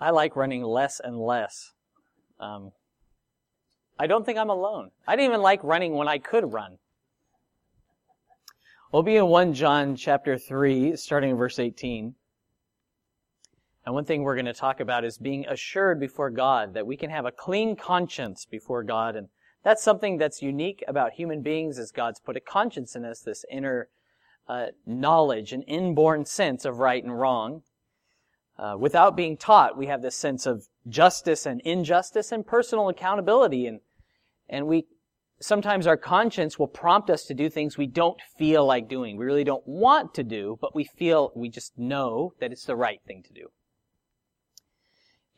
I like running less and less. Um, I don't think I'm alone. I didn't even like running when I could run. We'll be in 1 John chapter 3, starting in verse 18. And one thing we're going to talk about is being assured before God that we can have a clean conscience before God. And that's something that's unique about human beings is God's put a conscience in us, this inner uh, knowledge, an inborn sense of right and wrong. Uh, without being taught, we have this sense of justice and injustice and personal accountability. And, and we, sometimes our conscience will prompt us to do things we don't feel like doing. We really don't want to do, but we feel, we just know that it's the right thing to do.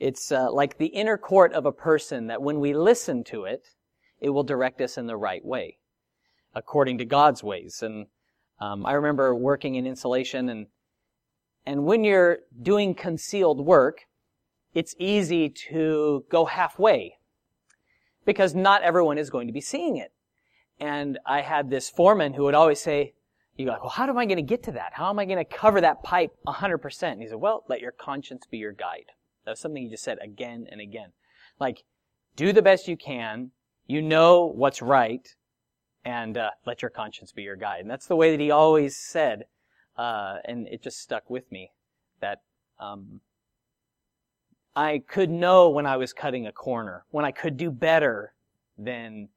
It's uh, like the inner court of a person that when we listen to it, it will direct us in the right way, according to God's ways. And um, I remember working in insulation, and and when you're doing concealed work, it's easy to go halfway because not everyone is going to be seeing it. And I had this foreman who would always say, you go, well, how am I going to get to that? How am I going to cover that pipe 100%? And he said, well, let your conscience be your guide. That was something he just said again and again. Like, do the best you can. You know what's right. And uh, let your conscience be your guide. And that's the way that he always said. Uh, and it just stuck with me that um, I could know when I was cutting a corner, when I could do better than,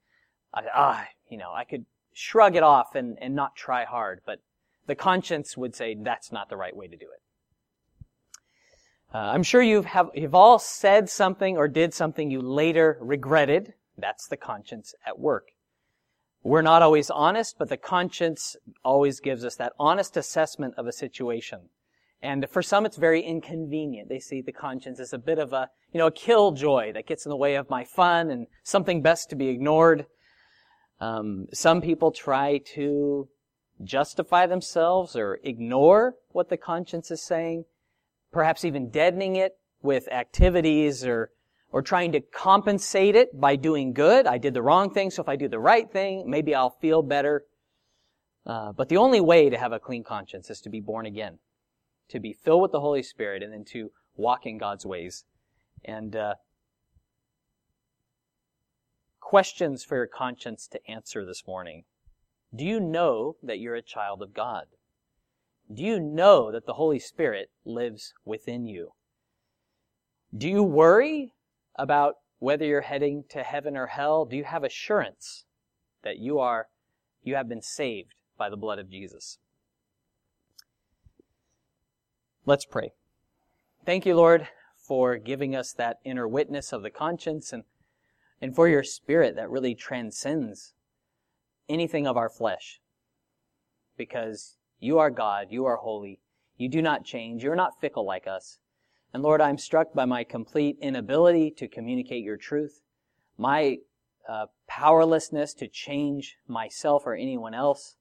ah, you know, I could shrug it off and, and not try hard. But the conscience would say that's not the right way to do it. Uh, I'm sure you've, have, you've all said something or did something you later regretted. That's the conscience at work. We're not always honest, but the conscience always gives us that honest assessment of a situation. And for some, it's very inconvenient. They see the conscience as a bit of a, you know, a killjoy that gets in the way of my fun and something best to be ignored. Um, some people try to justify themselves or ignore what the conscience is saying perhaps even deadening it with activities or, or trying to compensate it by doing good. I did the wrong thing, so if I do the right thing, maybe I'll feel better. Uh, but the only way to have a clean conscience is to be born again, to be filled with the Holy Spirit, and then to walk in God's ways. And uh, questions for your conscience to answer this morning. Do you know that you're a child of God? Do you know that the Holy Spirit lives within you? Do you worry about whether you're heading to heaven or hell? Do you have assurance that you are, you have been saved by the blood of Jesus? Let's pray. Thank you, Lord, for giving us that inner witness of the conscience and, and for your spirit that really transcends anything of our flesh. Because you are God. You are holy. You do not change. You're not fickle like us. And Lord, I'm struck by my complete inability to communicate your truth, my uh, powerlessness to change myself or anyone else.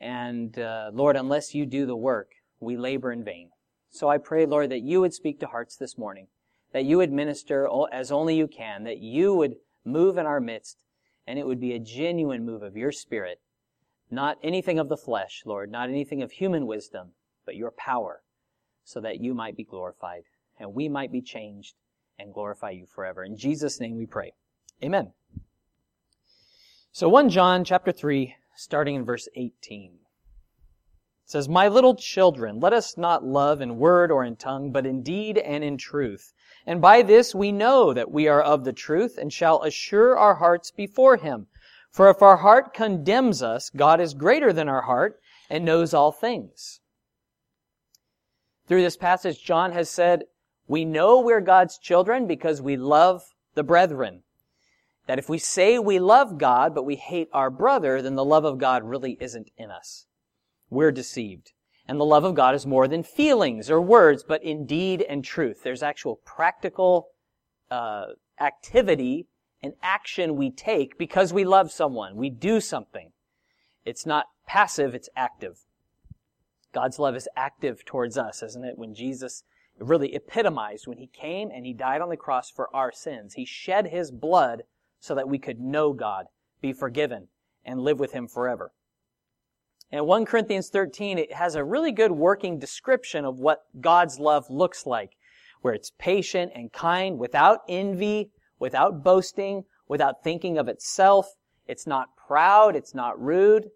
And uh, Lord, unless you do the work, we labor in vain. So I pray, Lord, that you would speak to hearts this morning, that you would minister as only you can, that you would move in our midst, and it would be a genuine move of your Spirit not anything of the flesh, Lord, not anything of human wisdom, but your power, so that you might be glorified and we might be changed and glorify you forever. In Jesus' name we pray. Amen. So 1 John chapter 3, starting in verse 18. It says, My little children, let us not love in word or in tongue, but in deed and in truth. And by this we know that we are of the truth and shall assure our hearts before him. For if our heart condemns us, God is greater than our heart and knows all things. Through this passage, John has said, we know we're God's children because we love the brethren. That if we say we love God, but we hate our brother, then the love of God really isn't in us. We're deceived. And the love of God is more than feelings or words, but in deed and truth. There's actual practical uh, activity and action we take because we love someone. We do something. It's not passive, it's active. God's love is active towards us, isn't it? When Jesus really epitomized when he came and he died on the cross for our sins. He shed his blood so that we could know God, be forgiven, and live with him forever. And 1 Corinthians 13, it has a really good working description of what God's love looks like. where it's patient and kind, without envy, without boasting, without thinking of itself. It's not proud. It's not rude.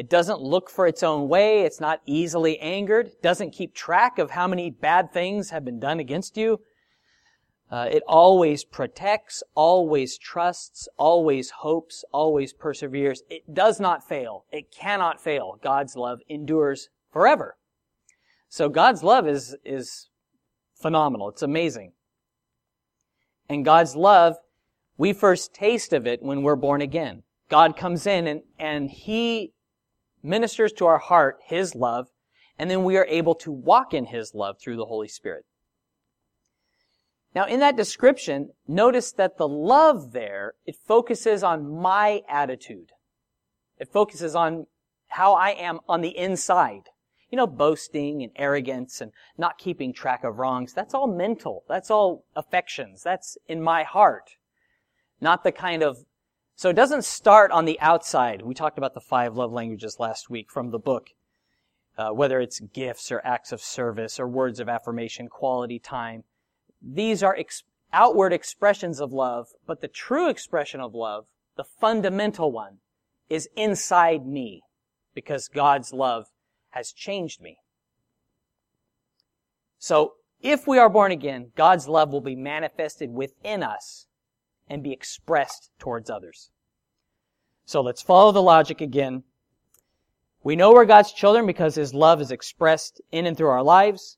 It doesn't look for its own way. It's not easily angered. Doesn't keep track of how many bad things have been done against you. Uh, it always protects, always trusts, always hopes, always perseveres. It does not fail. It cannot fail. God's love endures forever. So God's love is, is phenomenal. It's amazing. And God's love, we first taste of it when we're born again. God comes in and, and He ministers to our heart His love, and then we are able to walk in His love through the Holy Spirit. Now, in that description, notice that the love there, it focuses on my attitude. It focuses on how I am on the inside. You know, boasting and arrogance and not keeping track of wrongs, that's all mental. That's all affections. That's in my heart. Not the kind of, so it doesn't start on the outside. We talked about the five love languages last week from the book. Uh, whether it's gifts or acts of service or words of affirmation, quality time. These are ex- outward expressions of love, but the true expression of love, the fundamental one, is inside me because God's love has changed me. So, if we are born again, God's love will be manifested within us and be expressed towards others. So let's follow the logic again. We know we're God's children because His love is expressed in and through our lives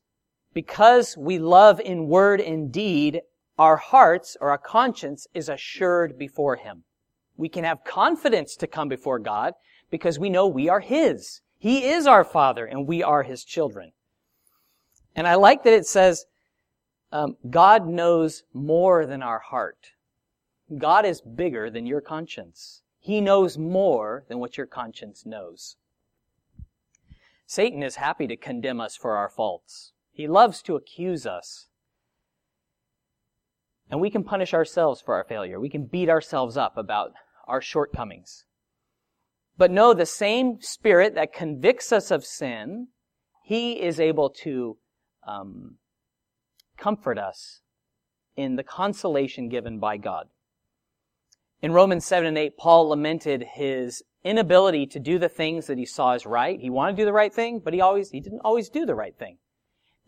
because we love in word and deed, our hearts or our conscience is assured before Him. We can have confidence to come before God because we know we are His. He is our Father and we are His children. And I like that it says, um, God knows more than our heart. God is bigger than your conscience. He knows more than what your conscience knows. Satan is happy to condemn us for our faults. He loves to accuse us. And we can punish ourselves for our failure. We can beat ourselves up about our shortcomings. But know the same Spirit that convicts us of sin, He is able to um, comfort us in the consolation given by God. In Romans 7 and 8, Paul lamented his inability to do the things that he saw as right. He wanted to do the right thing, but he always, he didn't always do the right thing.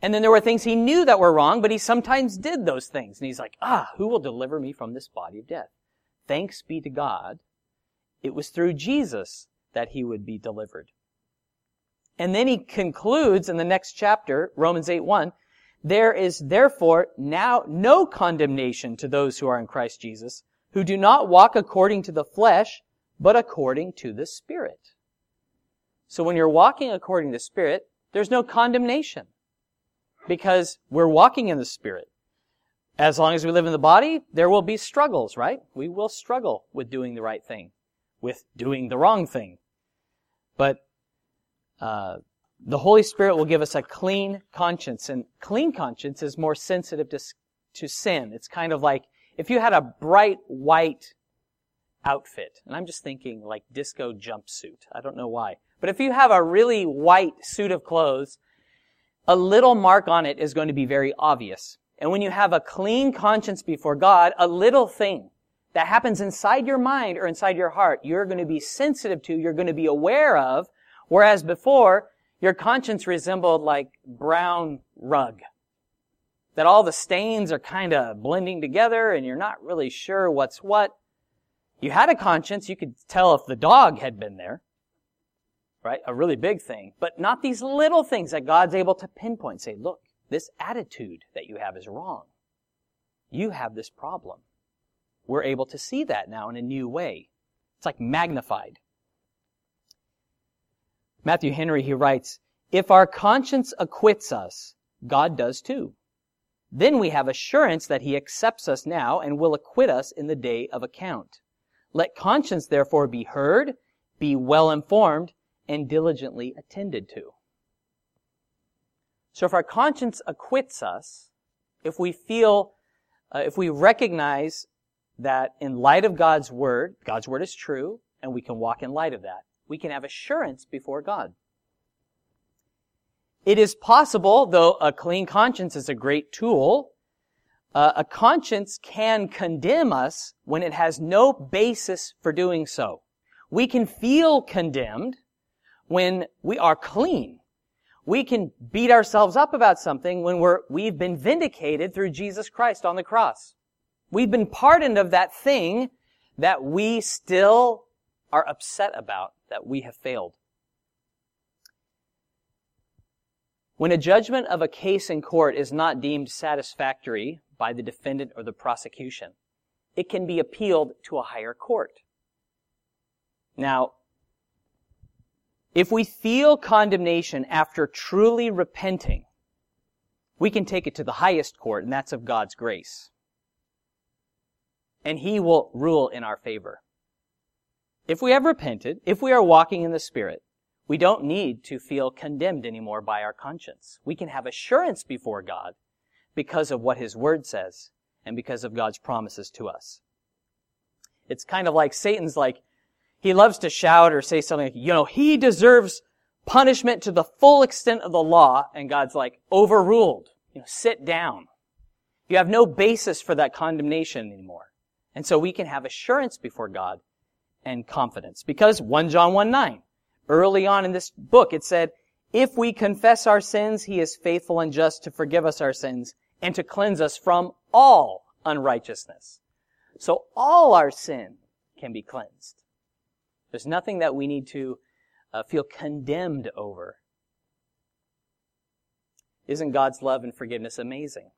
And then there were things he knew that were wrong, but he sometimes did those things. And he's like, ah, who will deliver me from this body of death? Thanks be to God. It was through Jesus that he would be delivered. And then he concludes in the next chapter, Romans 8 1, there is therefore now no condemnation to those who are in Christ Jesus, who do not walk according to the flesh, but according to the Spirit. So when you're walking according to the Spirit, there's no condemnation because we're walking in the Spirit. As long as we live in the body, there will be struggles, right? We will struggle with doing the right thing, with doing the wrong thing. But uh, the Holy Spirit will give us a clean conscience, and clean conscience is more sensitive to, to sin. It's kind of like if you had a bright white outfit, and I'm just thinking like disco jumpsuit. I don't know why. But if you have a really white suit of clothes a little mark on it is going to be very obvious. And when you have a clean conscience before God, a little thing that happens inside your mind or inside your heart, you're going to be sensitive to, you're going to be aware of, whereas before, your conscience resembled like brown rug. That all the stains are kind of blending together and you're not really sure what's what. You had a conscience, you could tell if the dog had been there right? A really big thing, but not these little things that God's able to pinpoint. Say, look, this attitude that you have is wrong. You have this problem. We're able to see that now in a new way. It's like magnified. Matthew Henry, he writes, if our conscience acquits us, God does too. Then we have assurance that he accepts us now and will acquit us in the day of account. Let conscience therefore be heard, be well informed, and diligently attended to. So if our conscience acquits us, if we feel, uh, if we recognize that in light of God's word, God's word is true, and we can walk in light of that, we can have assurance before God. It is possible, though a clean conscience is a great tool, uh, a conscience can condemn us when it has no basis for doing so. We can feel condemned when we are clean. We can beat ourselves up about something when we're, we've been vindicated through Jesus Christ on the cross. We've been pardoned of that thing that we still are upset about, that we have failed. When a judgment of a case in court is not deemed satisfactory by the defendant or the prosecution, it can be appealed to a higher court. Now, if we feel condemnation after truly repenting, we can take it to the highest court, and that's of God's grace. And He will rule in our favor. If we have repented, if we are walking in the Spirit, we don't need to feel condemned anymore by our conscience. We can have assurance before God because of what His Word says and because of God's promises to us. It's kind of like Satan's like, he loves to shout or say something like, you know, he deserves punishment to the full extent of the law, and God's like, overruled. You know, sit down. You have no basis for that condemnation anymore. And so we can have assurance before God and confidence. Because 1 John 1 9, early on in this book, it said, if we confess our sins, he is faithful and just to forgive us our sins and to cleanse us from all unrighteousness. So all our sin can be cleansed. There's nothing that we need to uh, feel condemned over. Isn't God's love and forgiveness amazing?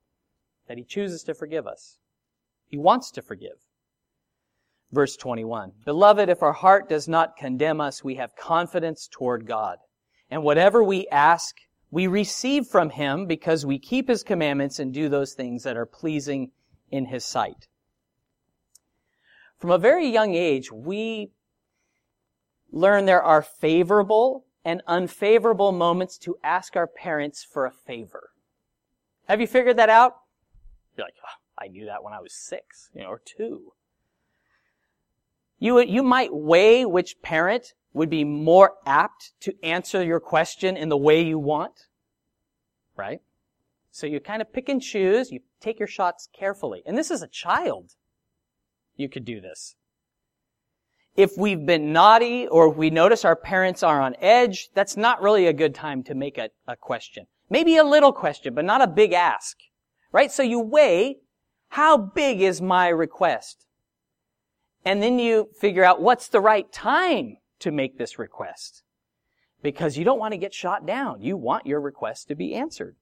That He chooses to forgive us. He wants to forgive. Verse 21. Beloved, if our heart does not condemn us, we have confidence toward God. And whatever we ask, we receive from Him because we keep His commandments and do those things that are pleasing in His sight. From a very young age, we learn there are favorable and unfavorable moments to ask our parents for a favor. Have you figured that out? You're like, oh, I knew that when I was six, you know, or two. You, you might weigh which parent would be more apt to answer your question in the way you want. Right? So you kind of pick and choose, you take your shots carefully. And this is a child. You could do this. If we've been naughty or we notice our parents are on edge, that's not really a good time to make a, a question. Maybe a little question, but not a big ask. Right? So you weigh, how big is my request? And then you figure out what's the right time to make this request. Because you don't want to get shot down. You want your request to be answered.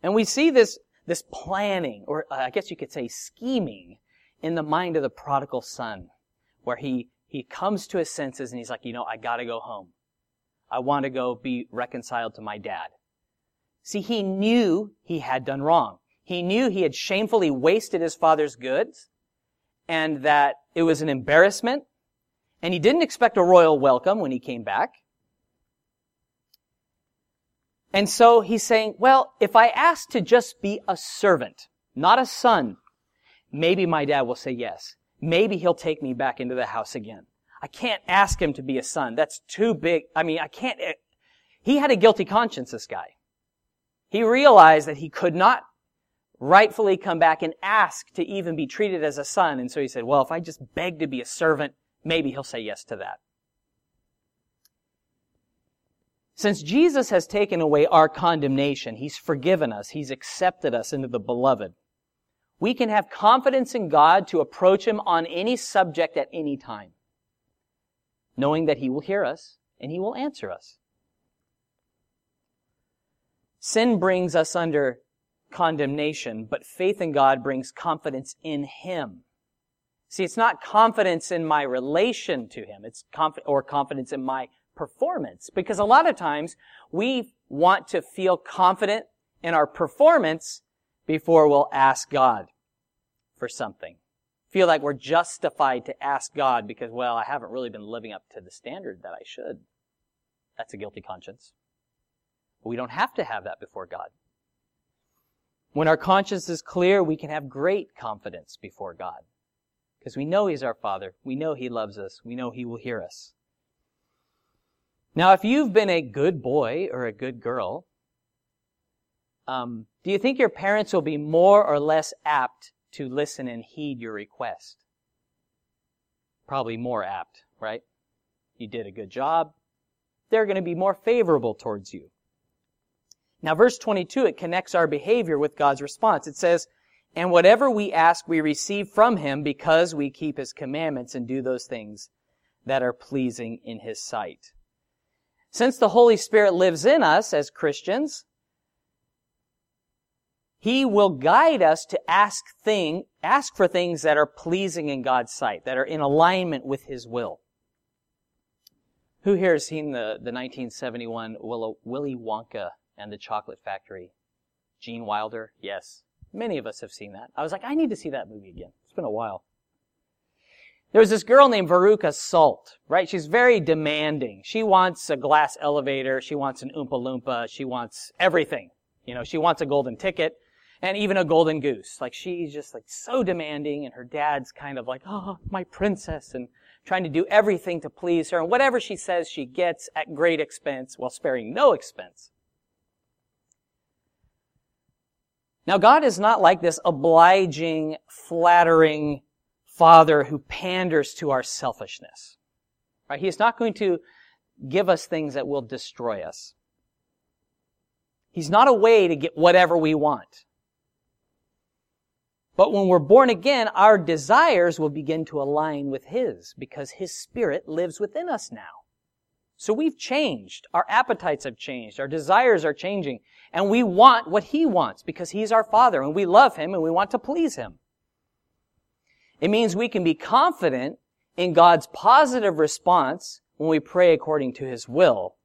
And we see this, this planning, or uh, I guess you could say scheming, in the mind of the prodigal son, where he, he comes to his senses and he's like, you know, I gotta go home. I want to go be reconciled to my dad. See, he knew he had done wrong. He knew he had shamefully wasted his father's goods and that it was an embarrassment. And he didn't expect a royal welcome when he came back. And so he's saying, well, if I ask to just be a servant, not a son, maybe my dad will say yes. Maybe he'll take me back into the house again. I can't ask him to be a son. That's too big. I mean, I can't. It, he had a guilty conscience, this guy. He realized that he could not rightfully come back and ask to even be treated as a son. And so he said, well, if I just beg to be a servant, maybe he'll say yes to that. Since Jesus has taken away our condemnation, He's forgiven us, He's accepted us into the beloved, we can have confidence in God to approach Him on any subject at any time, knowing that He will hear us and He will answer us. Sin brings us under condemnation, but faith in God brings confidence in Him. See, it's not confidence in my relation to Him, it's conf- or confidence in my performance. Because a lot of times we want to feel confident in our performance before we'll ask God for something. Feel like we're justified to ask God because, well, I haven't really been living up to the standard that I should. That's a guilty conscience. But we don't have to have that before God. When our conscience is clear, we can have great confidence before God. Because we know He's our Father. We know He loves us. We know He will hear us. Now, if you've been a good boy or a good girl, Um, do you think your parents will be more or less apt to listen and heed your request? Probably more apt, right? You did a good job. They're going to be more favorable towards you. Now, verse 22, it connects our behavior with God's response. It says, And whatever we ask, we receive from Him because we keep His commandments and do those things that are pleasing in His sight. Since the Holy Spirit lives in us as Christians, He will guide us to ask thing, ask for things that are pleasing in God's sight, that are in alignment with His will. Who here has seen the, the 1971 Willy Wonka and the Chocolate Factory? Gene Wilder? Yes. Many of us have seen that. I was like, I need to see that movie again. It's been a while. There was this girl named Veruca Salt, right? She's very demanding. She wants a glass elevator. She wants an Oompa Loompa. She wants everything. You know, she wants a golden ticket and even a golden goose. Like she's just like so demanding and her dad's kind of like, oh, my princess and trying to do everything to please her. And whatever she says, she gets at great expense while sparing no expense. Now, God is not like this obliging, flattering father who panders to our selfishness. Right? He is not going to give us things that will destroy us. He's not a way to get whatever we want. But when we're born again, our desires will begin to align with His because His Spirit lives within us now. So we've changed. Our appetites have changed. Our desires are changing. And we want what He wants because He's our Father and we love Him and we want to please Him. It means we can be confident in God's positive response when we pray according to His will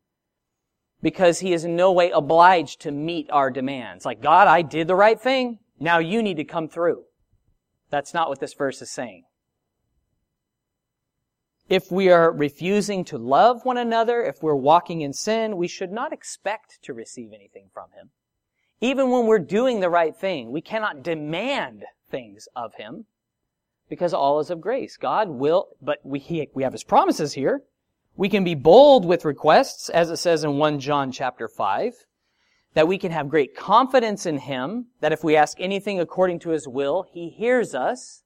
because He is in no way obliged to meet our demands. Like, God, I did the right thing. Now you need to come through. That's not what this verse is saying. If we are refusing to love one another, if we're walking in sin, we should not expect to receive anything from Him. Even when we're doing the right thing, we cannot demand things of Him because all is of grace. God will, but we, he, we have His promises here. We can be bold with requests, as it says in 1 John chapter 5 that we can have great confidence in Him, that if we ask anything according to His will, He hears us.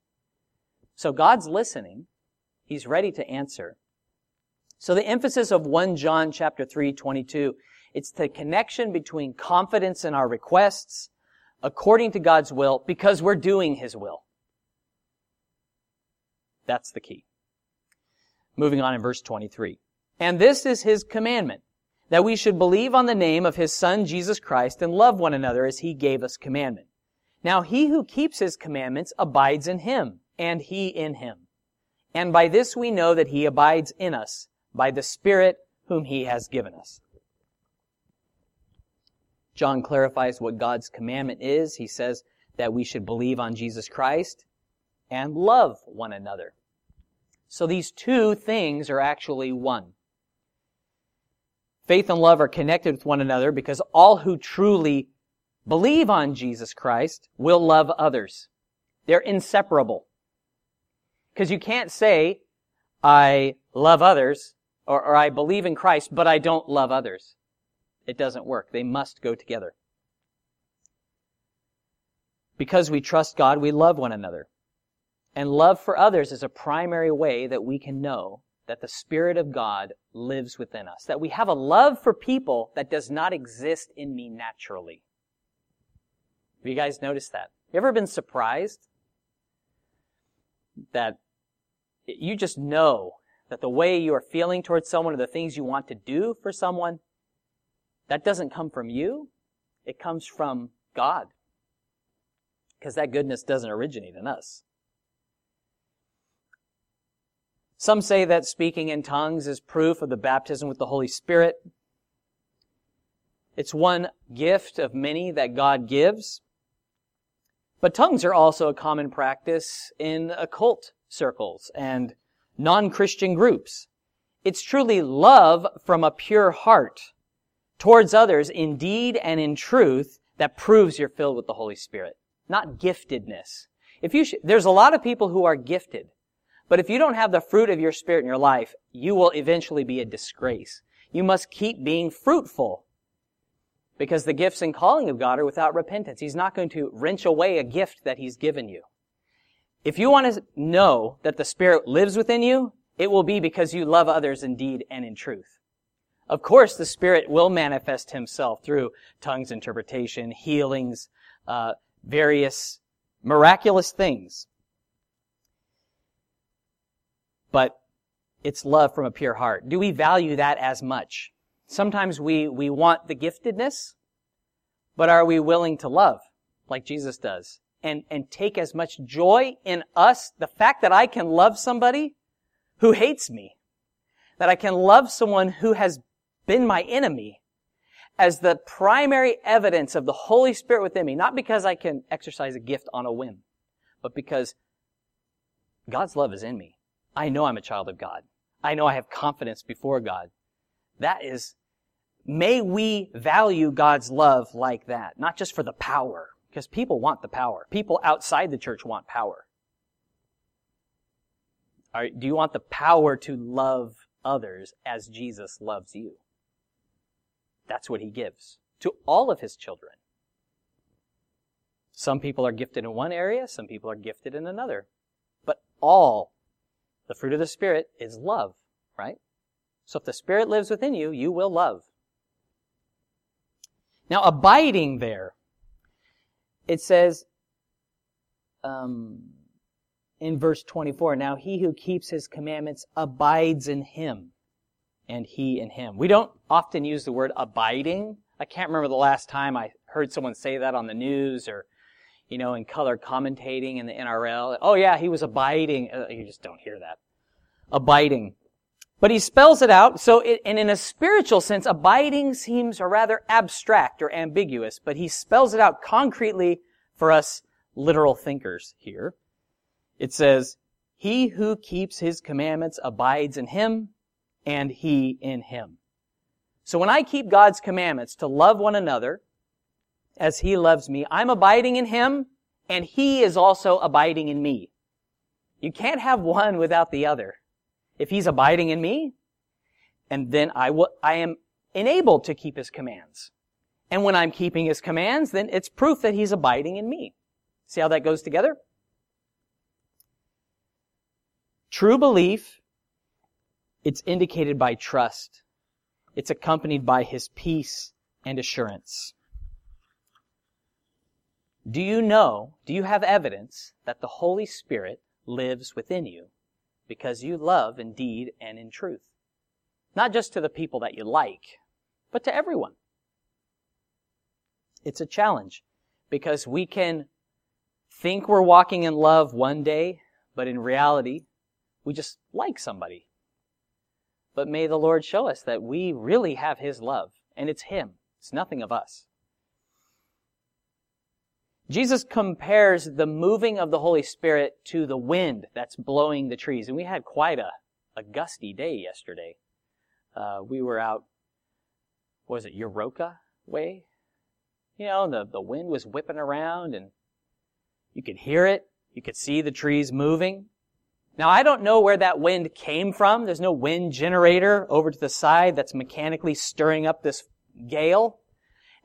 So God's listening. He's ready to answer. So the emphasis of 1 John chapter 3, 22, it's the connection between confidence in our requests according to God's will because we're doing His will. That's the key. Moving on in verse 23. And this is His commandment that we should believe on the name of his Son, Jesus Christ, and love one another as he gave us commandment. Now he who keeps his commandments abides in him, and he in him. And by this we know that he abides in us, by the Spirit whom he has given us. John clarifies what God's commandment is. He says that we should believe on Jesus Christ and love one another. So these two things are actually one. Faith and love are connected with one another because all who truly believe on Jesus Christ will love others. They're inseparable. Because you can't say, I love others, or, or, I believe in Christ, but I don't love others. It doesn't work. They must go together. Because we trust God, we love one another. And love for others is a primary way that we can know that the Spirit of God lives within us, that we have a love for people that does not exist in me naturally. Have you guys noticed that? You ever been surprised that you just know that the way you are feeling towards someone or the things you want to do for someone, that doesn't come from you. It comes from God. Because that goodness doesn't originate in us. Some say that speaking in tongues is proof of the baptism with the Holy Spirit. It's one gift of many that God gives. But tongues are also a common practice in occult circles and non-Christian groups. It's truly love from a pure heart towards others in deed and in truth that proves you're filled with the Holy Spirit, not giftedness. If you sh- there's a lot of people who are gifted, but if you don't have the fruit of your spirit in your life, you will eventually be a disgrace. You must keep being fruitful. Because the gifts and calling of God are without repentance. He's not going to wrench away a gift that He's given you. If you want to know that the Spirit lives within you, it will be because you love others in deed and in truth. Of course, the Spirit will manifest Himself through tongues interpretation, healings, uh, various miraculous things. But it's love from a pure heart. Do we value that as much? Sometimes we, we want the giftedness, but are we willing to love like Jesus does? And, and take as much joy in us, the fact that I can love somebody who hates me, that I can love someone who has been my enemy as the primary evidence of the Holy Spirit within me, not because I can exercise a gift on a whim, but because God's love is in me. I know I'm a child of God. I know I have confidence before God. That is, may we value God's love like that, not just for the power, because people want the power. People outside the church want power. Do you want the power to love others as Jesus loves you? That's what he gives to all of his children. Some people are gifted in one area, some people are gifted in another. But all, the fruit of the Spirit is love, right? So if the Spirit lives within you, you will love. Now, abiding there, it says um, in verse 24, Now he who keeps his commandments abides in him, and he in him. We don't often use the word abiding. I can't remember the last time I heard someone say that on the news or, you know, in color commentating in the NRL. Oh yeah, he was abiding. Uh, you just don't hear that. Abiding. But he spells it out. So, it, and in a spiritual sense, abiding seems rather abstract or ambiguous, but he spells it out concretely for us literal thinkers here. It says, He who keeps his commandments abides in him, and he in him. So when I keep God's commandments to love one another as he loves me, I'm abiding in him and he is also abiding in me. You can't have one without the other. If he's abiding in me, and then I will, I am enabled to keep his commands. And when I'm keeping his commands, then it's proof that he's abiding in me. See how that goes together? True belief it's indicated by trust. It's accompanied by his peace and assurance. Do you know, do you have evidence that the Holy Spirit lives within you because you love in deed and in truth? Not just to the people that you like, but to everyone. It's a challenge because we can think we're walking in love one day, but in reality, we just like somebody but may the Lord show us that we really have His love, and it's Him. It's nothing of us. Jesus compares the moving of the Holy Spirit to the wind that's blowing the trees. And we had quite a, a gusty day yesterday. Uh, we were out, was it Euroka way? You know, the, the wind was whipping around and you could hear it. You could see the trees moving. Now, I don't know where that wind came from. There's no wind generator over to the side that's mechanically stirring up this gale.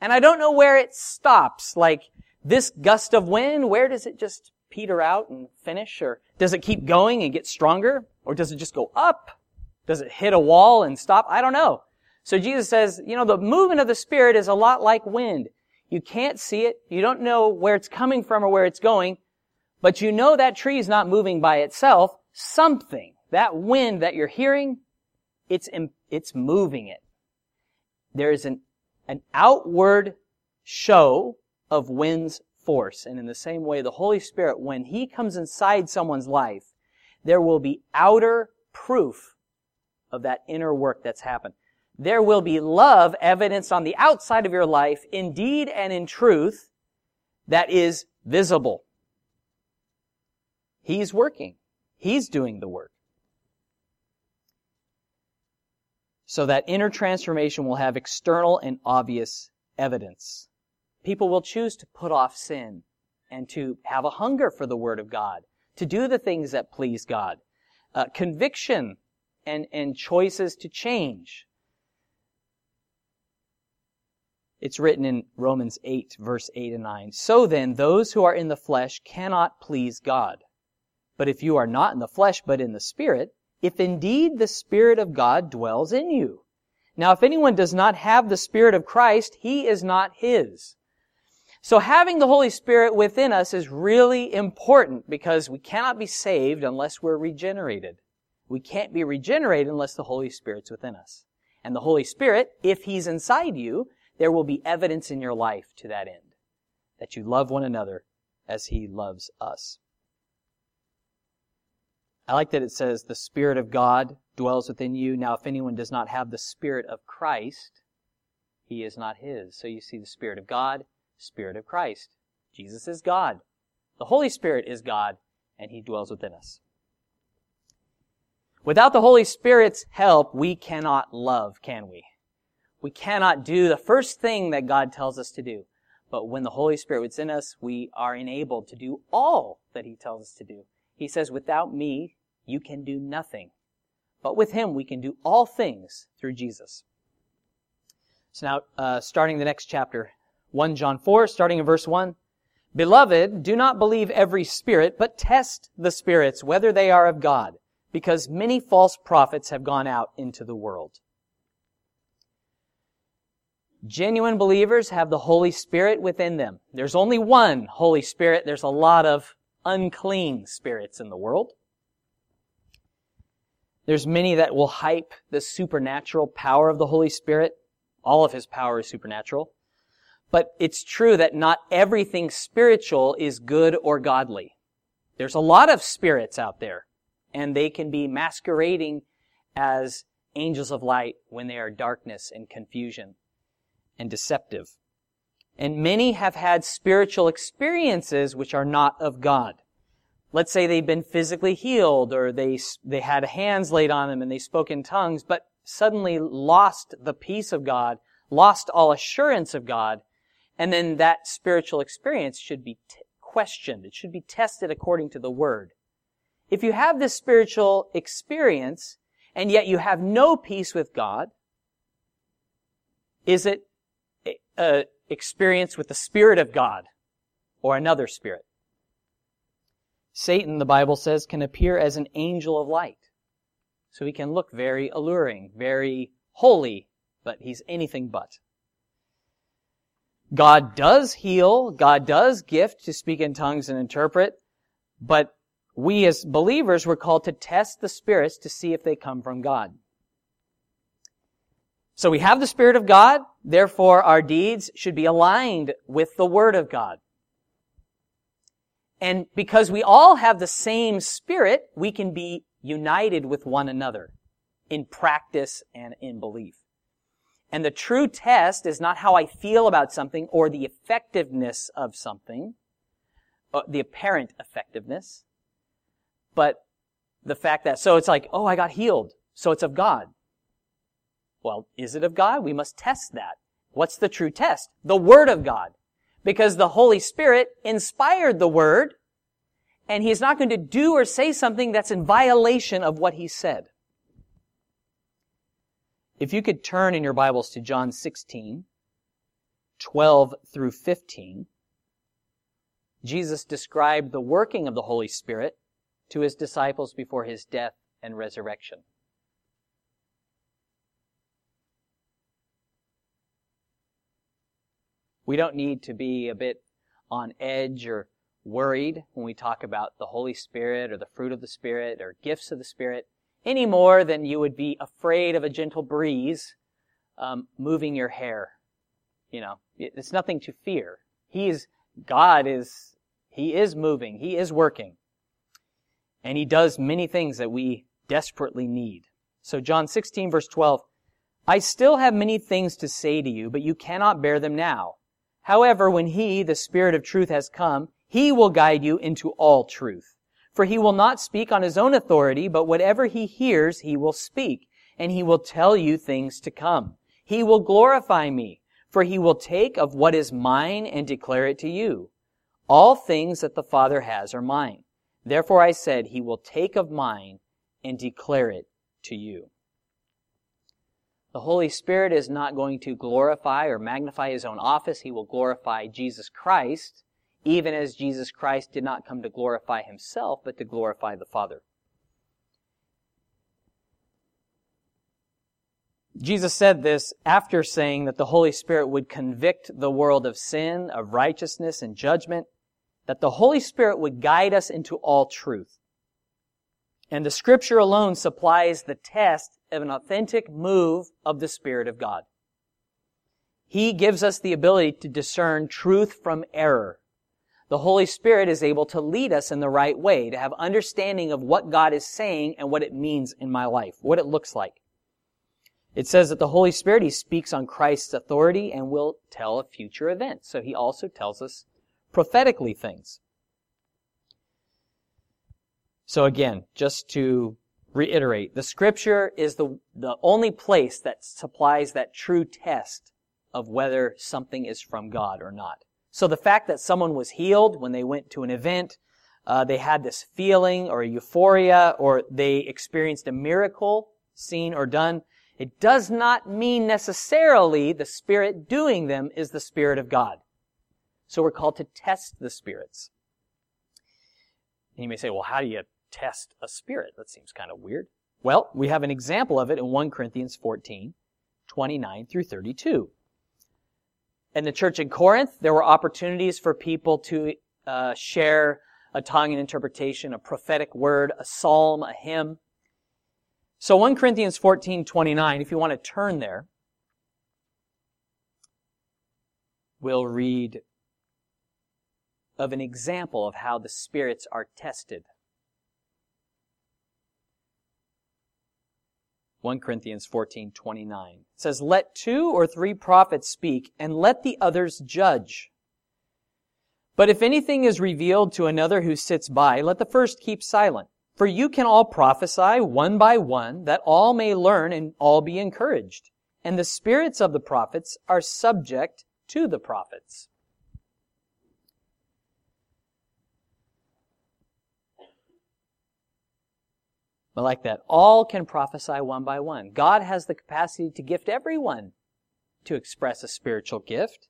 And I don't know where it stops. Like, this gust of wind, where does it just peter out and finish? Or does it keep going and get stronger? Or does it just go up? Does it hit a wall and stop? I don't know. So Jesus says, you know, the movement of the Spirit is a lot like wind. You can't see it. You don't know where it's coming from or where it's going. But you know that tree is not moving by itself. Something, that wind that you're hearing, it's, it's moving it. There is an, an outward show of wind's force. And in the same way, the Holy Spirit, when He comes inside someone's life, there will be outer proof of that inner work that's happened. There will be love evidenced on the outside of your life, in deed and in truth, that is visible. He's working. He's doing the work. So that inner transformation will have external and obvious evidence. People will choose to put off sin and to have a hunger for the Word of God, to do the things that please God. Uh, conviction and, and choices to change. It's written in Romans 8, verse 8 and 9. So then, those who are in the flesh cannot please God. But if you are not in the flesh, but in the Spirit, if indeed the Spirit of God dwells in you. Now, if anyone does not have the Spirit of Christ, he is not his. So having the Holy Spirit within us is really important because we cannot be saved unless we're regenerated. We can't be regenerated unless the Holy Spirit's within us. And the Holy Spirit, if He's inside you, there will be evidence in your life to that end. That you love one another as He loves us. I like that it says, the Spirit of God dwells within you. Now, if anyone does not have the Spirit of Christ, he is not his. So you see the Spirit of God, Spirit of Christ. Jesus is God. The Holy Spirit is God, and He dwells within us. Without the Holy Spirit's help, we cannot love, can we? We cannot do the first thing that God tells us to do. But when the Holy Spirit is in us, we are enabled to do all that He tells us to do. He says, without me, you can do nothing. But with Him, we can do all things through Jesus. So now, uh, starting the next chapter, 1 John 4, starting in verse 1. Beloved, do not believe every spirit, but test the spirits, whether they are of God, because many false prophets have gone out into the world. Genuine believers have the Holy Spirit within them. There's only one Holy Spirit. There's a lot of unclean spirits in the world. There's many that will hype the supernatural power of the Holy Spirit. All of His power is supernatural. But it's true that not everything spiritual is good or godly. There's a lot of spirits out there, and they can be masquerading as angels of light when they are darkness and confusion and deceptive. And many have had spiritual experiences which are not of God. Let's say they've been physically healed or they, they had hands laid on them and they spoke in tongues, but suddenly lost the peace of God, lost all assurance of God, and then that spiritual experience should be t- questioned. It should be tested according to the Word. If you have this spiritual experience, and yet you have no peace with God, is it an experience with the Spirit of God or another spirit? Satan, the Bible says, can appear as an angel of light. So he can look very alluring, very holy, but he's anything but. God does heal, God does gift to speak in tongues and interpret, but we as believers were called to test the spirits to see if they come from God. So we have the Spirit of God, therefore our deeds should be aligned with the Word of God. And because we all have the same Spirit, we can be united with one another in practice and in belief. And the true test is not how I feel about something or the effectiveness of something, uh, the apparent effectiveness, but the fact that, so it's like, oh, I got healed, so it's of God. Well, is it of God? We must test that. What's the true test? The Word of God. Because the Holy Spirit inspired the Word, and He is not going to do or say something that's in violation of what He said. If you could turn in your Bibles to John 16, 12 through 15, Jesus described the working of the Holy Spirit to his disciples before his death and resurrection. We don't need to be a bit on edge or worried when we talk about the Holy Spirit or the fruit of the Spirit or gifts of the Spirit any more than you would be afraid of a gentle breeze um, moving your hair. You know, it's nothing to fear. He is God is He is moving. He is working, and He does many things that we desperately need. So John 16 verse 12, I still have many things to say to you, but you cannot bear them now. However, when He, the Spirit of truth, has come, He will guide you into all truth. For he will not speak on his own authority, but whatever he hears, he will speak, and he will tell you things to come. He will glorify me, for he will take of what is mine and declare it to you. All things that the Father has are mine. Therefore I said, he will take of mine and declare it to you. The Holy Spirit is not going to glorify or magnify his own office. He will glorify Jesus Christ, even as Jesus Christ did not come to glorify himself, but to glorify the Father. Jesus said this after saying that the Holy Spirit would convict the world of sin, of righteousness, and judgment, that the Holy Spirit would guide us into all truth. And the scripture alone supplies the test of an authentic move of the Spirit of God. He gives us the ability to discern truth from error. The Holy Spirit is able to lead us in the right way, to have understanding of what God is saying and what it means in my life, what it looks like. It says that the Holy Spirit, He speaks on Christ's authority and will tell a future event. So He also tells us prophetically things. So again, just to reiterate, the scripture is the, the only place that supplies that true test of whether something is from God or not. So the fact that someone was healed when they went to an event, uh, they had this feeling or a euphoria, or they experienced a miracle seen or done, it does not mean necessarily the Spirit doing them is the Spirit of God. So we're called to test the spirits. And you may say, well, how do you test a spirit? That seems kind of weird. Well, we have an example of it in 1 Corinthians 14, 29 through 32. In the church in Corinth, there were opportunities for people to uh, share a tongue and interpretation, a prophetic word, a psalm, a hymn. So 1 Corinthians 14, 29, if you want to turn there, we'll read of an example of how the spirits are tested. 1 Corinthians 14, 29. It says, Let two or three prophets speak, and let the others judge. But if anything is revealed to another who sits by, let the first keep silent. For you can all prophesy one by one, that all may learn and all be encouraged. And the spirits of the prophets are subject to the prophets. Like that, all can prophesy one by one. God has the capacity to gift everyone to express a spiritual gift,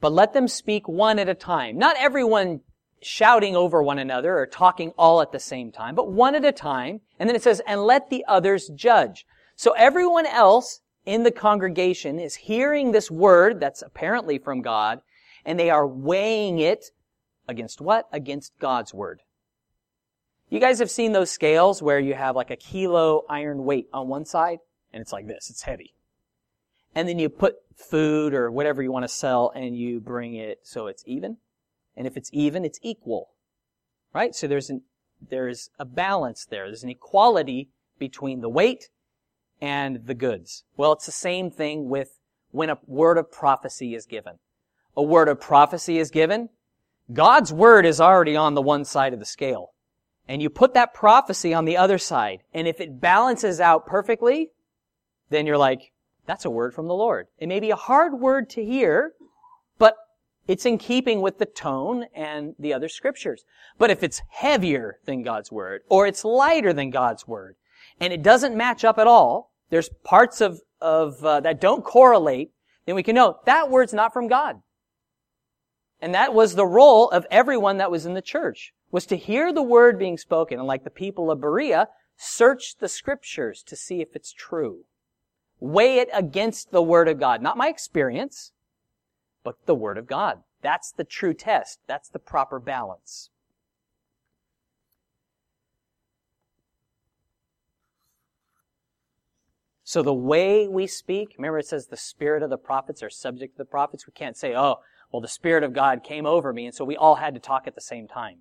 but let them speak one at a time. Not everyone shouting over one another or talking all at the same time, but one at a time. And then it says, and let the others judge. So everyone else in the congregation is hearing this word that's apparently from God, and they are weighing it against what? Against God's word. You guys have seen those scales where you have like a kilo iron weight on one side and it's like this. It's heavy. And then you put food or whatever you want to sell and you bring it so it's even. And if it's even, it's equal. Right? So there's an, there's a balance there. There's an equality between the weight and the goods. Well, it's the same thing with when a word of prophecy is given. A word of prophecy is given. God's word is already on the one side of the scale and you put that prophecy on the other side, and if it balances out perfectly, then you're like, that's a word from the Lord. It may be a hard word to hear, but it's in keeping with the tone and the other scriptures. But if it's heavier than God's word, or it's lighter than God's word, and it doesn't match up at all, there's parts of, of uh, that don't correlate, then we can know that word's not from God. And that was the role of everyone that was in the church was to hear the word being spoken and like the people of Berea, search the scriptures to see if it's true. Weigh it against the word of God. Not my experience, but the word of God. That's the true test. That's the proper balance. So the way we speak, remember it says the spirit of the prophets are subject to the prophets. We can't say, oh, well, the spirit of God came over me, and so we all had to talk at the same time.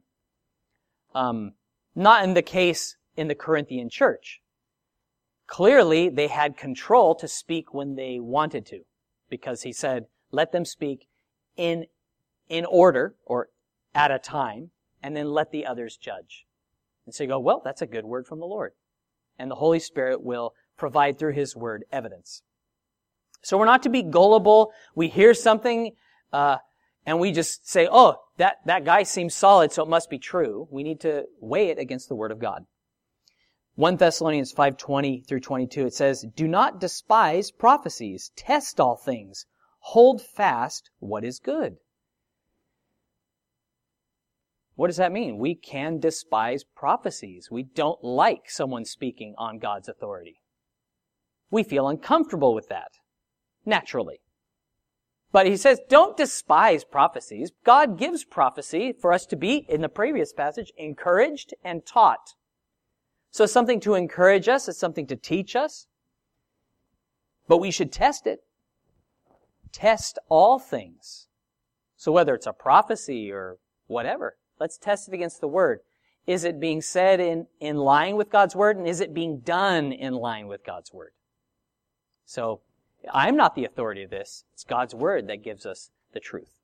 Um, not in the case in the Corinthian church. Clearly, they had control to speak when they wanted to, because he said, let them speak in, in order or at a time, and then let the others judge. And so you go, well, that's a good word from the Lord. And the Holy Spirit will provide through His word evidence. So we're not to be gullible. We hear something, uh, and we just say, oh, that, that guy seems solid, so it must be true. We need to weigh it against the Word of God. 1 Thessalonians 5:20 through 22 it says, "Do not despise prophecies, test all things, hold fast what is good." What does that mean? We can despise prophecies. We don't like someone speaking on God's authority. We feel uncomfortable with that, naturally. But he says, don't despise prophecies. God gives prophecy for us to be, in the previous passage, encouraged and taught. So something to encourage us, it's something to teach us. But we should test it. Test all things. So whether it's a prophecy or whatever, Let's test it against the Word. Is it being said in, in line with God's Word? And is it being done in line with God's Word? So, I'm not the authority of this. It's God's Word that gives us the truth.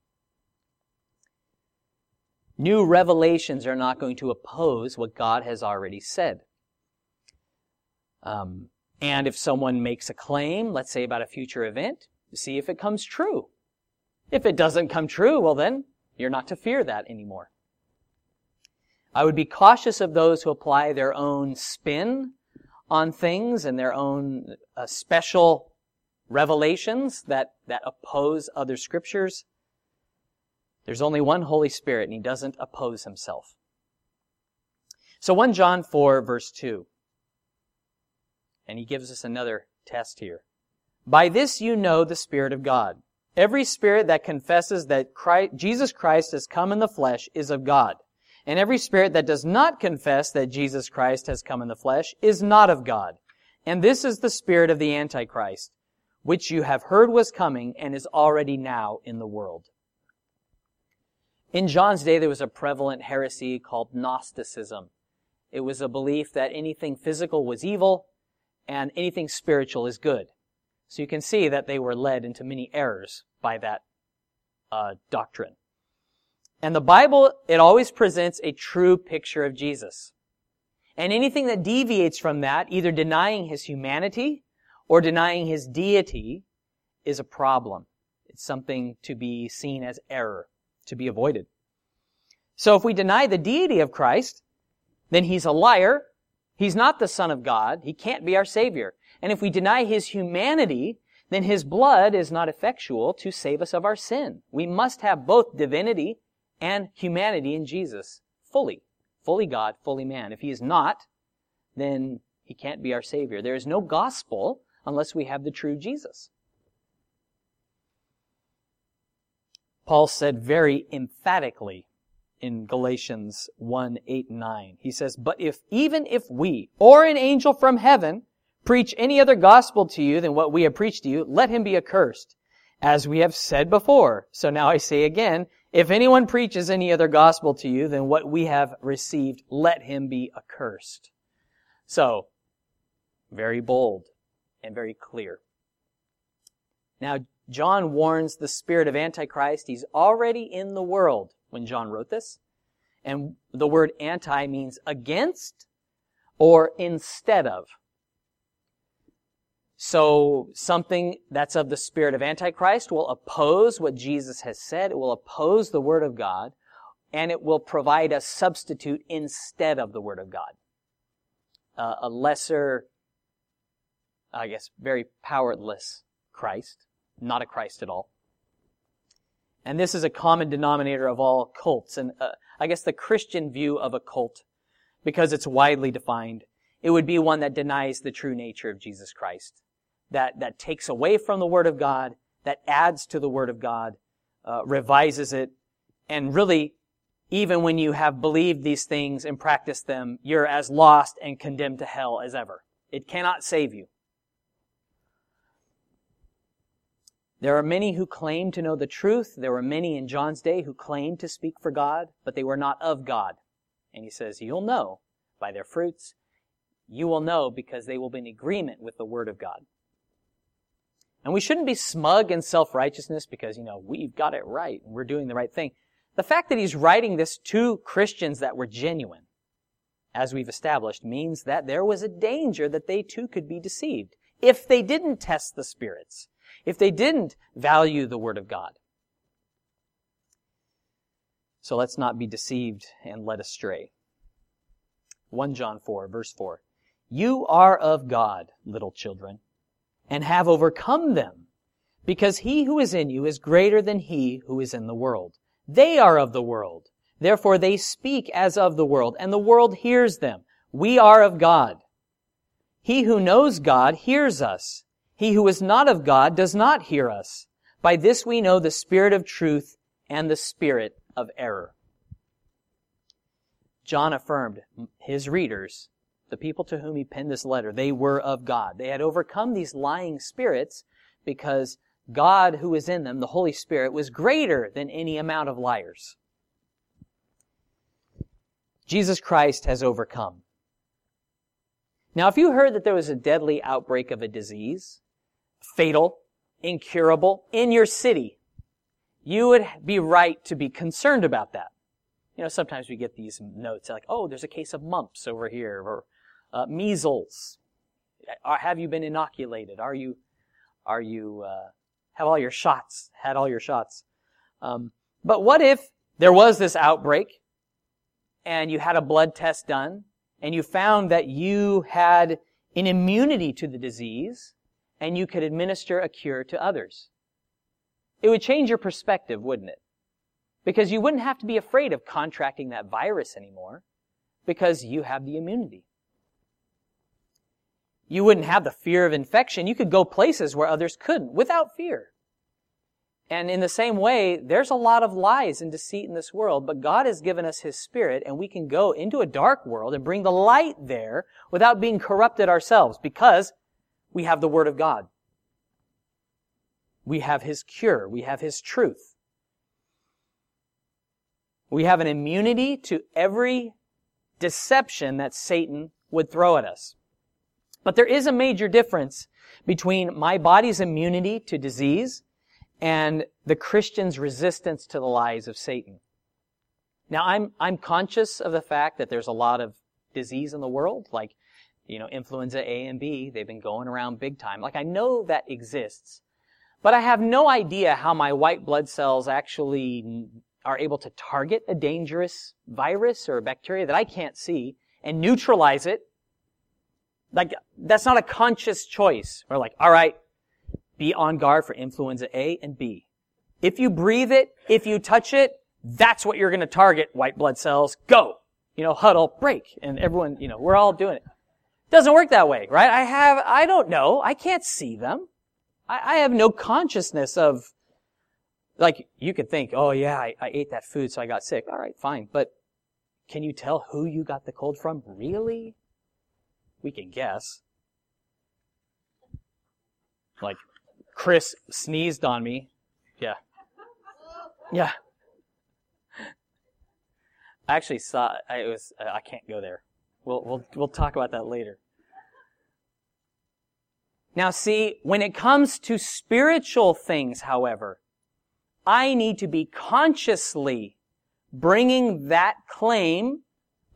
New revelations are not going to oppose what God has already said. Um, and if someone makes a claim, let's say about a future event, see if it comes true. If it doesn't come true, well then, you're not to fear that anymore. I would be cautious of those who apply their own spin on things and their own uh, special revelations that, that oppose other scriptures. There's only one Holy Spirit and he doesn't oppose himself. So 1 John 4 verse 2. And he gives us another test here. By this you know the Spirit of God. Every spirit that confesses that Christ, Jesus Christ has come in the flesh is of God. And every spirit that does not confess that Jesus Christ has come in the flesh is not of God. And this is the spirit of the Antichrist, which you have heard was coming and is already now in the world. In John's day, there was a prevalent heresy called Gnosticism. It was a belief that anything physical was evil and anything spiritual is good. So you can see that they were led into many errors by that uh, doctrine. And the Bible, it always presents a true picture of Jesus. And anything that deviates from that, either denying his humanity or denying his deity, is a problem. It's something to be seen as error, to be avoided. So if we deny the deity of Christ, then he's a liar. He's not the Son of God. He can't be our Savior. And if we deny his humanity, then his blood is not effectual to save us of our sin. We must have both divinity and humanity in Jesus fully. Fully God, fully man. If he is not, then he can't be our Savior. There is no gospel unless we have the true Jesus. Paul said very emphatically in Galatians 1, 8, 9. He says, But if, even if we, or an angel from heaven, preach any other gospel to you than what we have preached to you, let him be accursed. As we have said before. So now I say again, if anyone preaches any other gospel to you than what we have received, let him be accursed. So, very bold and very clear. Now, John warns the spirit of Antichrist. He's already in the world when John wrote this. And the word anti means against or instead of. So something that's of the spirit of Antichrist will oppose what Jesus has said. It will oppose the Word of God, and it will provide a substitute instead of the Word of God. Uh, a lesser, I guess, very powerless Christ, not a Christ at all. And this is a common denominator of all cults, and uh, I guess the Christian view of a cult, because it's widely defined, it would be one that denies the true nature of Jesus Christ that, that takes away from the Word of God, that adds to the Word of God, uh, revises it, and really, even when you have believed these things and practiced them, you're as lost and condemned to hell as ever. It cannot save you. There are many who claim to know the truth. There were many in John's day who claimed to speak for God, but they were not of God. And he says, You'll know by their fruits. You will know because they will be in agreement with the Word of God. And we shouldn't be smug in self-righteousness because, you know, we've got it right and we're doing the right thing. The fact that he's writing this to Christians that were genuine, as we've established, means that there was a danger that they too could be deceived if they didn't test the spirits, if they didn't value the Word of God. So let's not be deceived and led astray. 1 John 4, verse 4. You are of God, little children, and have overcome them, because he who is in you is greater than he who is in the world. They are of the world. Therefore they speak as of the world, and the world hears them. We are of God. He who knows God hears us. He who is not of God does not hear us. By this we know the spirit of truth and the spirit of error. John affirmed his readers, the people to whom he penned this letter, they were of God. They had overcome these lying spirits because God who was in them, the Holy Spirit, was greater than any amount of liars. Jesus Christ has overcome. Now, if you heard that there was a deadly outbreak of a disease, fatal, incurable, in your city, you would be right to be concerned about that. You know, sometimes we get these notes like, oh, there's a case of mumps over here, or uh, measles. Have you been inoculated? Are you, are you, uh, have all your shots, had all your shots? Um, but what if there was this outbreak and you had a blood test done and you found that you had an immunity to the disease and you could administer a cure to others. It would change your perspective, wouldn't it? Because you wouldn't have to be afraid of contracting that virus anymore because you have the immunity. You wouldn't have the fear of infection. You could go places where others couldn't without fear. And in the same way, there's a lot of lies and deceit in this world, but God has given us His Spirit and we can go into a dark world and bring the light there without being corrupted ourselves because we have the Word of God. We have His cure. We have His truth. We have an immunity to every deception that Satan would throw at us. But there is a major difference between my body's immunity to disease and the Christian's resistance to the lies of Satan. Now, I'm, I'm conscious of the fact that there's a lot of disease in the world, like, you know, influenza A and B. They've been going around big time. Like, I know that exists. But I have no idea how my white blood cells actually are able to target a dangerous virus or bacteria that I can't see and neutralize it. Like, that's not a conscious choice. We're like, alright, be on guard for influenza A and B. If you breathe it, if you touch it, that's what you're going to target, white blood cells. Go! You know, huddle, break. And everyone, you know, we're all doing it. Doesn't work that way, right? I have, I don't know. I can't see them. I, I have no consciousness of, like, you could think, oh yeah, I, I ate that food so I got sick. Alright, fine. But can you tell who you got the cold from? Really? We can guess. Like, Chris sneezed on me. Yeah. Yeah. I actually saw I was I can't go there. We'll we'll we'll talk about that later. Now see, when it comes to spiritual things, however, I need to be consciously bringing that claim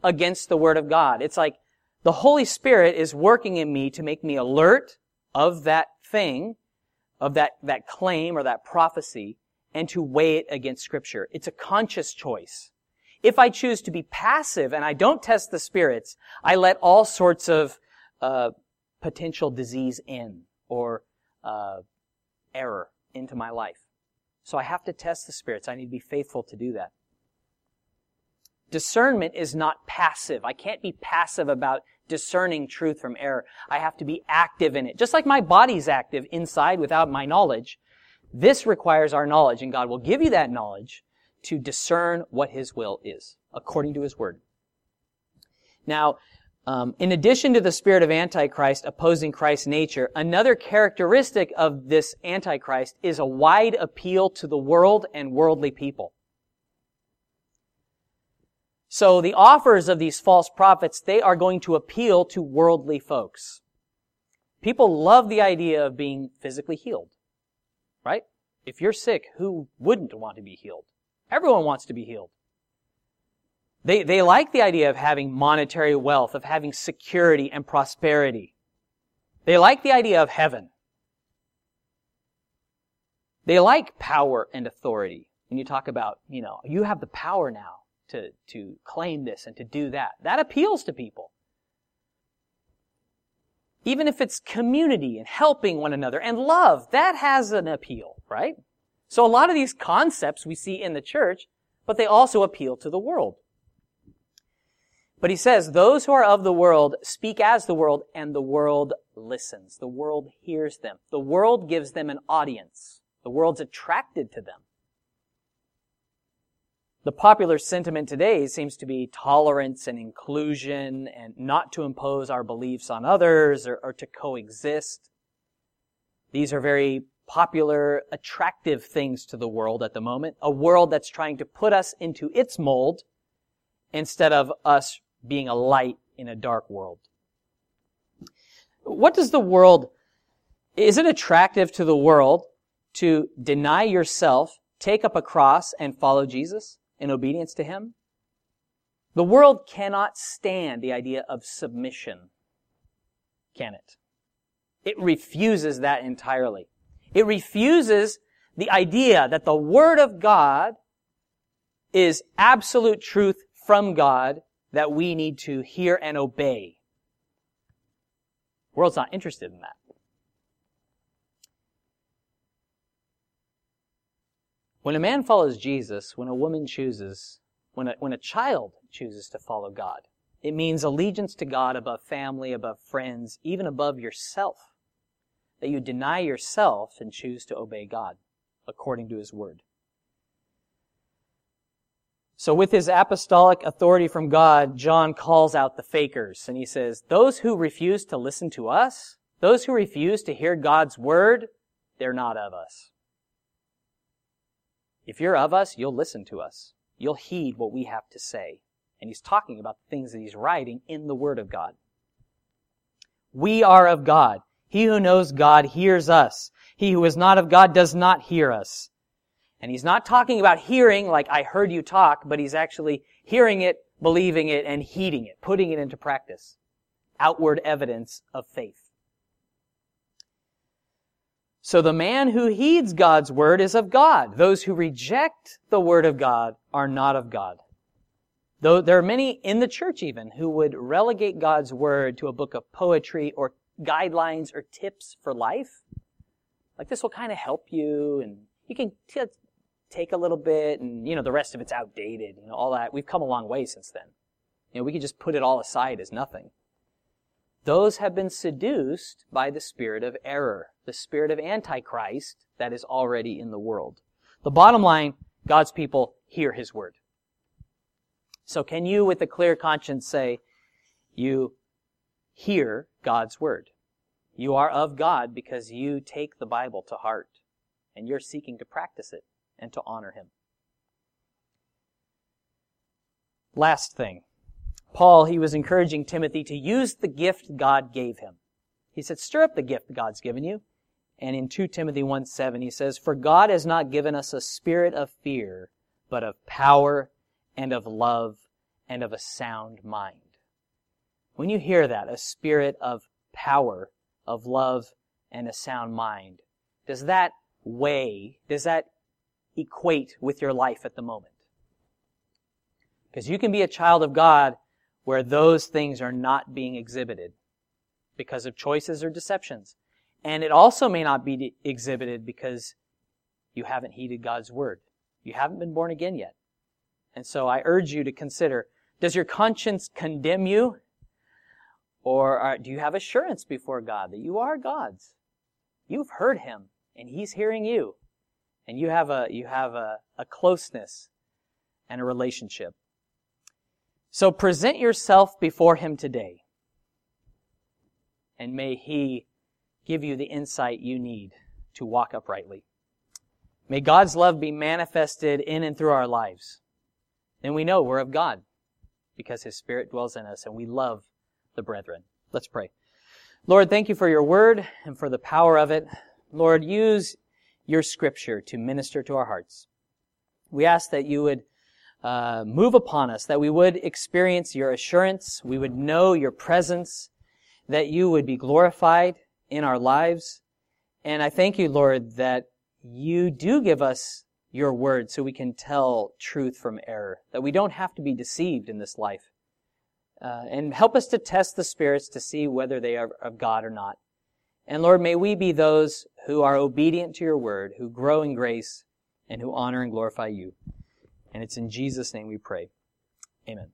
against the Word of God. It's like the Holy Spirit is working in me to make me alert of that thing of that, that claim or that prophecy and to weigh it against scripture. It's a conscious choice. If I choose to be passive and I don't test the spirits, I let all sorts of uh, potential disease in or uh, error into my life. So I have to test the spirits. I need to be faithful to do that. Discernment is not passive. I can't be passive about discerning truth from error. I have to be active in it. Just like my body's active inside without my knowledge. This requires our knowledge, and God will give you that knowledge to discern what His will is, according to His Word. Now, um, in addition to the spirit of Antichrist opposing Christ's nature, another characteristic of this Antichrist is a wide appeal to the world and worldly people. So the offers of these false prophets, they are going to appeal to worldly folks. People love the idea of being physically healed. Right? If you're sick, who wouldn't want to be healed? Everyone wants to be healed. They, they like the idea of having monetary wealth, of having security and prosperity. They like the idea of heaven. They like power and authority. When you talk about, you know, you have the power now to, to claim this and to do that. That appeals to people. even if it's community and helping one another and love, that has an appeal, right? So a lot of these concepts we see in the church, but they also appeal to the world. But he says, those who are of the world speak as the world, and the world listens. The world hears them. The world gives them an audience. The world's attracted to them. The popular sentiment today seems to be tolerance and inclusion and not to impose our beliefs on others or, or to coexist. These are very popular, attractive things to the world at the moment. A world that's trying to put us into its mold instead of us being a light in a dark world. What does the world, is it attractive to the world to deny yourself, take up a cross, and follow Jesus in obedience to Him? The world cannot stand the idea of submission, can it? It refuses that entirely. It refuses the idea that the Word of God is absolute truth from God that we need to hear and obey. The world's not interested in that. When a man follows Jesus, when a woman chooses, when a, when a child chooses to follow God, it means allegiance to God above family, above friends, even above yourself. That you deny yourself and choose to obey God according to His Word. So with his apostolic authority from God, John calls out the fakers and he says, those who refuse to listen to us, those who refuse to hear God's word, they're not of us. If you're of us, you'll listen to us. You'll heed what we have to say. And he's talking about the things that he's writing in the word of God. We are of God. He who knows God hears us. He who is not of God does not hear us. And he's not talking about hearing like I heard you talk, but he's actually hearing it, believing it, and heeding it, putting it into practice. Outward evidence of faith. So the man who heeds God's word is of God. Those who reject the word of God are not of God. Though there are many in the church even who would relegate God's word to a book of poetry or guidelines or tips for life. Like this will kind of help you and you can t- take a little bit and, you know, the rest of it's outdated, you know, all that. We've come a long way since then. You know, we could just put it all aside as nothing. Those have been seduced by the spirit of error, the spirit of Antichrist that is already in the world. The bottom line, God's people hear His word. So can you with a clear conscience say, you hear God's word? You are of God because you take the Bible to heart and you're seeking to practice it and to honor him. Last thing. Paul, he was encouraging Timothy to use the gift God gave him. He said, stir up the gift God's given you. And in 2 Timothy 1 7, he says, For God has not given us a spirit of fear, but of power and of love and of a sound mind. When you hear that, a spirit of power, of love, and a sound mind, does that weigh, does that equate with your life at the moment. Because you can be a child of God where those things are not being exhibited because of choices or deceptions. And it also may not be exhibited because you haven't heeded God's word. You haven't been born again yet. And so I urge you to consider, does your conscience condemn you? Or are, do you have assurance before God that you are God's? You've heard Him and He's hearing you and you have a you have a, a closeness and a relationship. So present yourself before him today. And may he give you the insight you need to walk uprightly. May God's love be manifested in and through our lives. Then we know we're of God because his spirit dwells in us and we love the brethren. Let's pray. Lord, thank you for your word and for the power of it. Lord, use your scripture to minister to our hearts. We ask that you would uh, move upon us, that we would experience your assurance, we would know your presence, that you would be glorified in our lives. And I thank you, Lord, that you do give us your word so we can tell truth from error, that we don't have to be deceived in this life. Uh, and help us to test the spirits to see whether they are of God or not. And Lord, may we be those who are obedient to your word, who grow in grace, and who honor and glorify you. And it's in Jesus' name we pray. Amen.